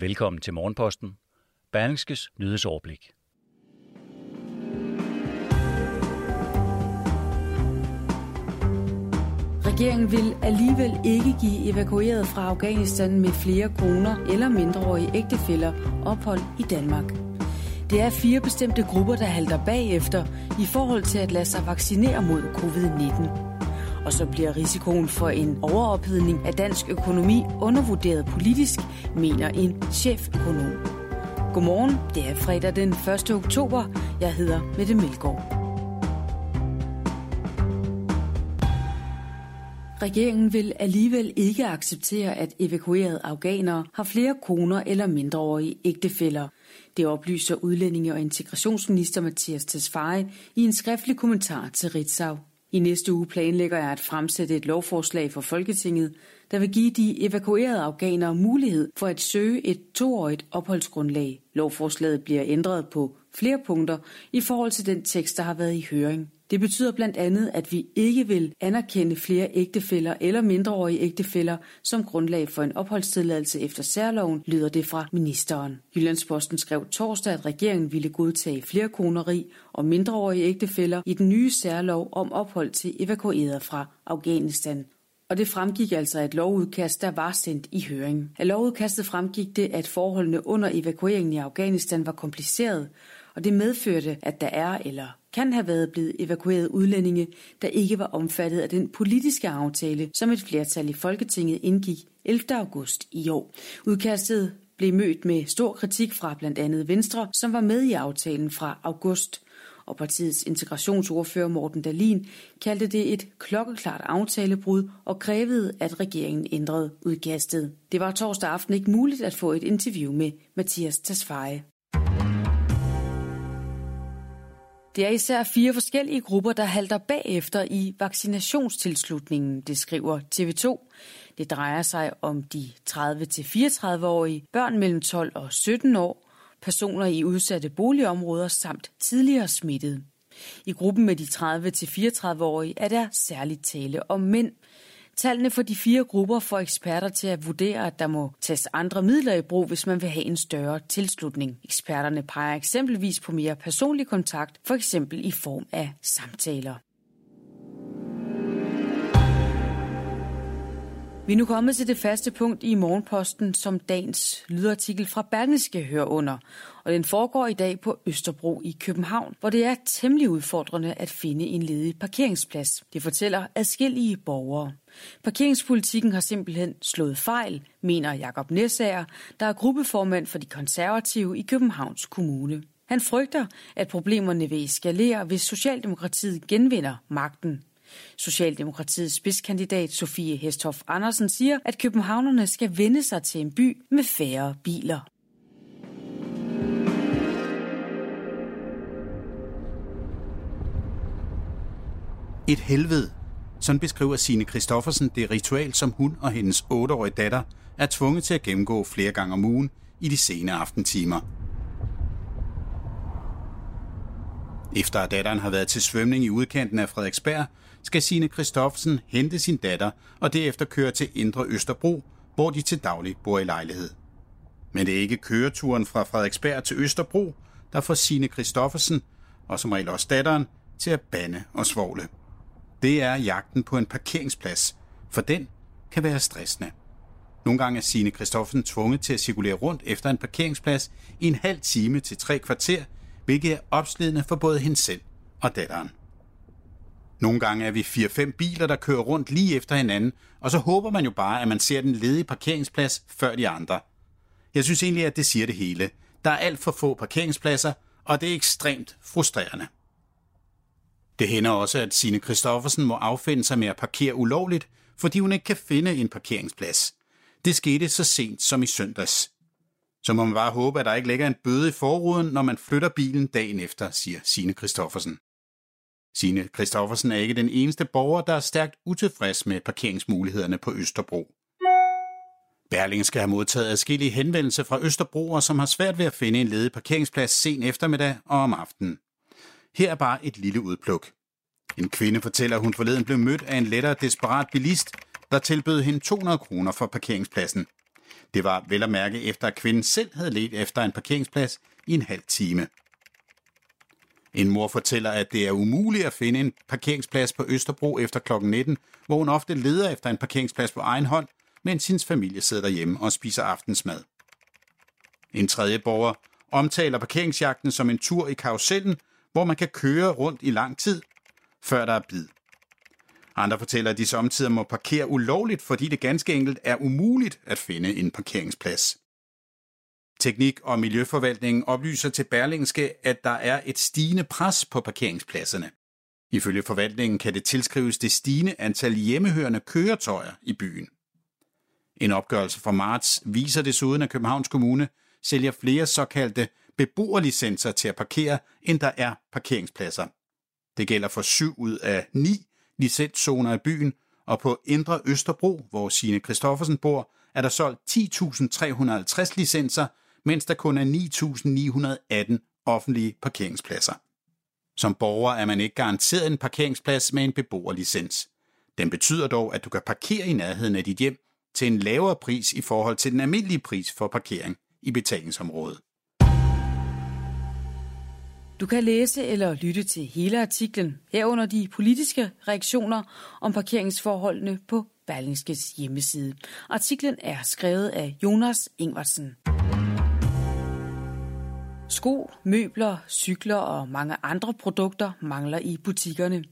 Velkommen til Morgenposten. Berlingskes nyhedsoverblik. Regeringen vil alligevel ikke give evakueret fra Afghanistan med flere kroner eller mindreårige ægtefæller ophold i Danmark. Det er fire bestemte grupper, der halter bagefter i forhold til at lade sig vaccinere mod covid-19. Og så bliver risikoen for en overophedning af dansk økonomi undervurderet politisk, mener en cheføkonom. Godmorgen, det er fredag den 1. oktober. Jeg hedder Mette Melgaard. Regeringen vil alligevel ikke acceptere, at evakuerede afghanere har flere koner eller mindreårige ægtefæller. Det oplyser udlændinge- og integrationsminister Mathias Tesfaye i en skriftlig kommentar til Ritzau. I næste uge planlægger jeg at fremsætte et lovforslag for Folketinget, der vil give de evakuerede afghanere mulighed for at søge et toårigt opholdsgrundlag. Lovforslaget bliver ændret på flere punkter i forhold til den tekst, der har været i høring. Det betyder blandt andet, at vi ikke vil anerkende flere ægtefæller eller mindreårige ægtefæller som grundlag for en opholdstilladelse efter særloven, lyder det fra ministeren. Jyllandsposten skrev torsdag, at regeringen ville godtage flere koneri og mindreårige ægtefæller i den nye særlov om ophold til evakuerede fra Afghanistan. Og det fremgik altså et lovudkast, der var sendt i høring. Af lovudkastet fremgik det, at forholdene under evakueringen i Afghanistan var kompliceret, og det medførte, at der er eller kan have været blevet evakueret udlændinge, der ikke var omfattet af den politiske aftale, som et flertal i Folketinget indgik 11. august i år. Udkastet blev mødt med stor kritik fra blandt andet Venstre, som var med i aftalen fra august. Og partiets integrationsordfører Morten Dalin kaldte det et klokkeklart aftalebrud og krævede, at regeringen ændrede udkastet. Det var torsdag aften ikke muligt at få et interview med Mathias Tasfaye. Det er især fire forskellige grupper, der halter bagefter i vaccinationstilslutningen, det skriver TV2. Det drejer sig om de 30-34-årige, børn mellem 12 og 17 år, personer i udsatte boligområder samt tidligere smittede. I gruppen med de 30-34-årige er der særligt tale om mænd. Tallene for de fire grupper får eksperter til at vurdere, at der må tages andre midler i brug, hvis man vil have en større tilslutning. Eksperterne peger eksempelvis på mere personlig kontakt, for eksempel i form af samtaler. Vi er nu kommet til det faste punkt i Morgenposten, som dagens lydartikel fra Berlingske hører under. Og den foregår i dag på Østerbro i København, hvor det er temmelig udfordrende at finde en ledig parkeringsplads. Det fortæller adskillige borgere. Parkeringspolitikken har simpelthen slået fejl, mener Jakob Næsager, der er gruppeformand for de konservative i Københavns Kommune. Han frygter, at problemerne vil eskalere, hvis Socialdemokratiet genvinder magten. Socialdemokratiets spidskandidat Sofie Hesthoff Andersen siger, at københavnerne skal vende sig til en by med færre biler. Et helvede. Sådan beskriver Sine Christoffersen det ritual, som hun og hendes 8-årige datter er tvunget til at gennemgå flere gange om ugen i de sene aftentimer. Efter at datteren har været til svømning i udkanten af Frederiksberg, skal Signe Christoffersen hente sin datter og derefter køre til Indre Østerbro, hvor de til daglig bor i lejlighed. Men det er ikke køreturen fra Frederiksberg til Østerbro, der får Signe Christoffersen, og som regel også datteren, til at bande og svogle. Det er jagten på en parkeringsplads, for den kan være stressende. Nogle gange er Signe Christoffersen tvunget til at cirkulere rundt efter en parkeringsplads i en halv time til tre kvarter, hvilket er opslidende for både hende selv og datteren. Nogle gange er vi 4-5 biler, der kører rundt lige efter hinanden, og så håber man jo bare, at man ser den ledige parkeringsplads før de andre. Jeg synes egentlig, at det siger det hele. Der er alt for få parkeringspladser, og det er ekstremt frustrerende. Det hænder også, at Signe Christoffersen må affinde sig med at parkere ulovligt, fordi hun ikke kan finde en parkeringsplads. Det skete så sent som i søndags. Så må man bare håbe, at der ikke ligger en bøde i forruden, når man flytter bilen dagen efter, siger Signe Christoffersen. Signe Christoffersen er ikke den eneste borger, der er stærkt utilfreds med parkeringsmulighederne på Østerbro. Berling skal have modtaget adskillige henvendelser fra Østerbroer, som har svært ved at finde en ledig parkeringsplads sen eftermiddag og om aftenen. Her er bare et lille udpluk. En kvinde fortæller, at hun forleden blev mødt af en lettere desperat bilist, der tilbød hende 200 kroner for parkeringspladsen. Det var vel at mærke efter, at kvinden selv havde let efter en parkeringsplads i en halv time. En mor fortæller, at det er umuligt at finde en parkeringsplads på Østerbro efter kl. 19, hvor hun ofte leder efter en parkeringsplads på egen hånd, mens hendes familie sidder derhjemme og spiser aftensmad. En tredje borger omtaler parkeringsjagten som en tur i karusellen, hvor man kan køre rundt i lang tid, før der er bid. Andre fortæller, at de samtidig må parkere ulovligt, fordi det ganske enkelt er umuligt at finde en parkeringsplads. Teknik- og Miljøforvaltningen oplyser til Berlingske, at der er et stigende pres på parkeringspladserne. Ifølge forvaltningen kan det tilskrives det stigende antal hjemmehørende køretøjer i byen. En opgørelse fra marts viser desuden, at Københavns Kommune sælger flere såkaldte beboerlicenser til at parkere, end der er parkeringspladser. Det gælder for syv ud af ni licenszoner i byen, og på Indre Østerbro, hvor Signe Christoffersen bor, er der solgt 10.350 licenser, mens der kun er 9.918 offentlige parkeringspladser. Som borger er man ikke garanteret en parkeringsplads med en beboerlicens. Den betyder dog, at du kan parkere i nærheden af dit hjem til en lavere pris i forhold til den almindelige pris for parkering i betalingsområdet. Du kan læse eller lytte til hele artiklen herunder de politiske reaktioner om parkeringsforholdene på Berlingskes hjemmeside. Artiklen er skrevet af Jonas Ingvartsen. Sko, møbler, cykler og mange andre produkter mangler i butikkerne.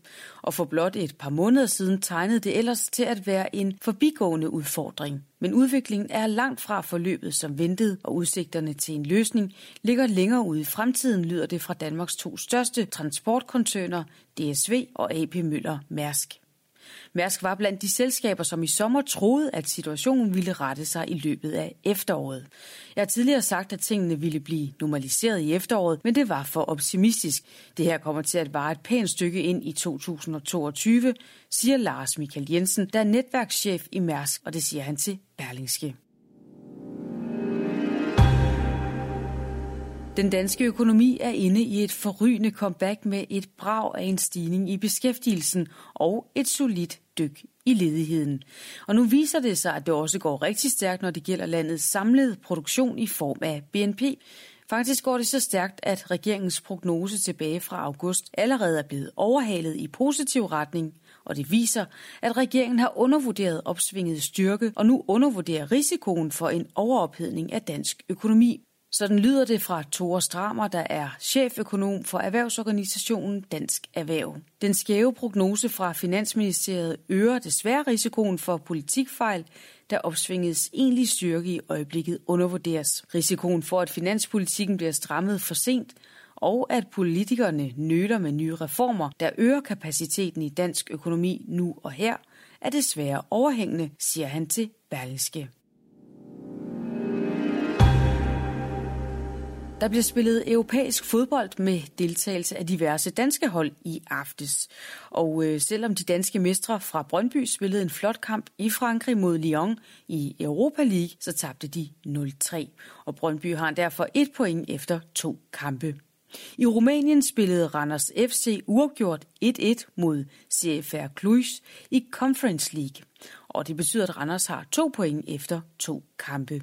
Og for blot et par måneder siden tegnede det ellers til at være en forbigående udfordring. Men udviklingen er langt fra forløbet som ventet, og udsigterne til en løsning ligger længere ude i fremtiden, lyder det fra Danmarks to største transportkoncerner, DSV og AP Møller Mærsk. Mærsk var blandt de selskaber, som i sommer troede, at situationen ville rette sig i løbet af efteråret. Jeg har tidligere sagt, at tingene ville blive normaliseret i efteråret, men det var for optimistisk. Det her kommer til at vare et pænt stykke ind i 2022, siger Lars Michael Jensen, der er netværkschef i Mærsk, og det siger han til Berlingske. Den danske økonomi er inde i et forrygende comeback med et brag af en stigning i beskæftigelsen og et solidt dyk i ledigheden. Og nu viser det sig, at det også går rigtig stærkt, når det gælder landets samlede produktion i form af BNP. Faktisk går det så stærkt, at regeringens prognose tilbage fra august allerede er blevet overhalet i positiv retning, og det viser, at regeringen har undervurderet opsvinget styrke og nu undervurderer risikoen for en overophedning af dansk økonomi. Sådan lyder det fra Tore Stramer, der er cheføkonom for erhvervsorganisationen Dansk Erhverv. Den skæve prognose fra Finansministeriet øger desværre risikoen for politikfejl, da opsvingets egentlige styrke i øjeblikket undervurderes. Risikoen for, at finanspolitikken bliver strammet for sent, og at politikerne nøler med nye reformer, der øger kapaciteten i dansk økonomi nu og her, er desværre overhængende, siger han til Berlingske. Der bliver spillet europæisk fodbold med deltagelse af diverse danske hold i aftes. Og øh, selvom de danske mestre fra Brøndby spillede en flot kamp i Frankrig mod Lyon i Europa League, så tabte de 0-3. Og Brøndby har derfor et point efter to kampe. I Rumænien spillede Randers FC uafgjort 1-1 mod CFR Cluj i Conference League. Og det betyder, at Randers har to point efter to kampe.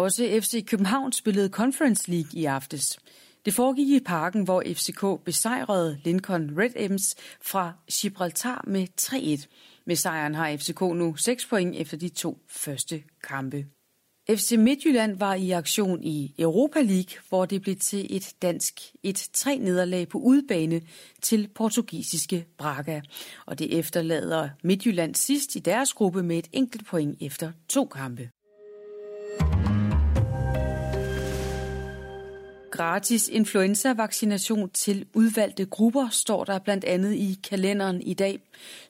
Også FC København spillede Conference League i aftes. Det foregik i parken, hvor FCK besejrede Lincoln Red Ems fra Gibraltar med 3-1. Med sejren har FCK nu 6 point efter de to første kampe. FC Midtjylland var i aktion i Europa League, hvor det blev til et dansk 1-3 nederlag på udbane til portugisiske Braga. Og det efterlader Midtjylland sidst i deres gruppe med et enkelt point efter to kampe. Gratis influenza-vaccination til udvalgte grupper står der blandt andet i kalenderen i dag.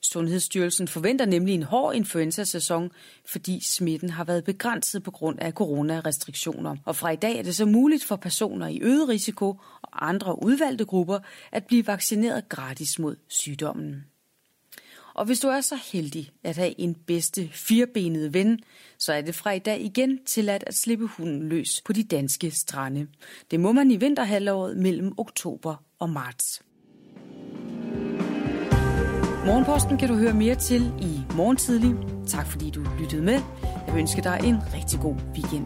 Sundhedsstyrelsen forventer nemlig en hård influenzasæson, fordi smitten har været begrænset på grund af coronarestriktioner. Og fra i dag er det så muligt for personer i øget risiko og andre udvalgte grupper at blive vaccineret gratis mod sygdommen. Og hvis du er så heldig at have en bedste firebenede ven, så er det fra i dag igen tilladt at slippe hunden løs på de danske strande. Det må man i vinterhalvåret mellem oktober og marts. Morgenposten kan du høre mere til i morgen tidlig. Tak fordi du lyttede med. Jeg ønsker dig en rigtig god weekend.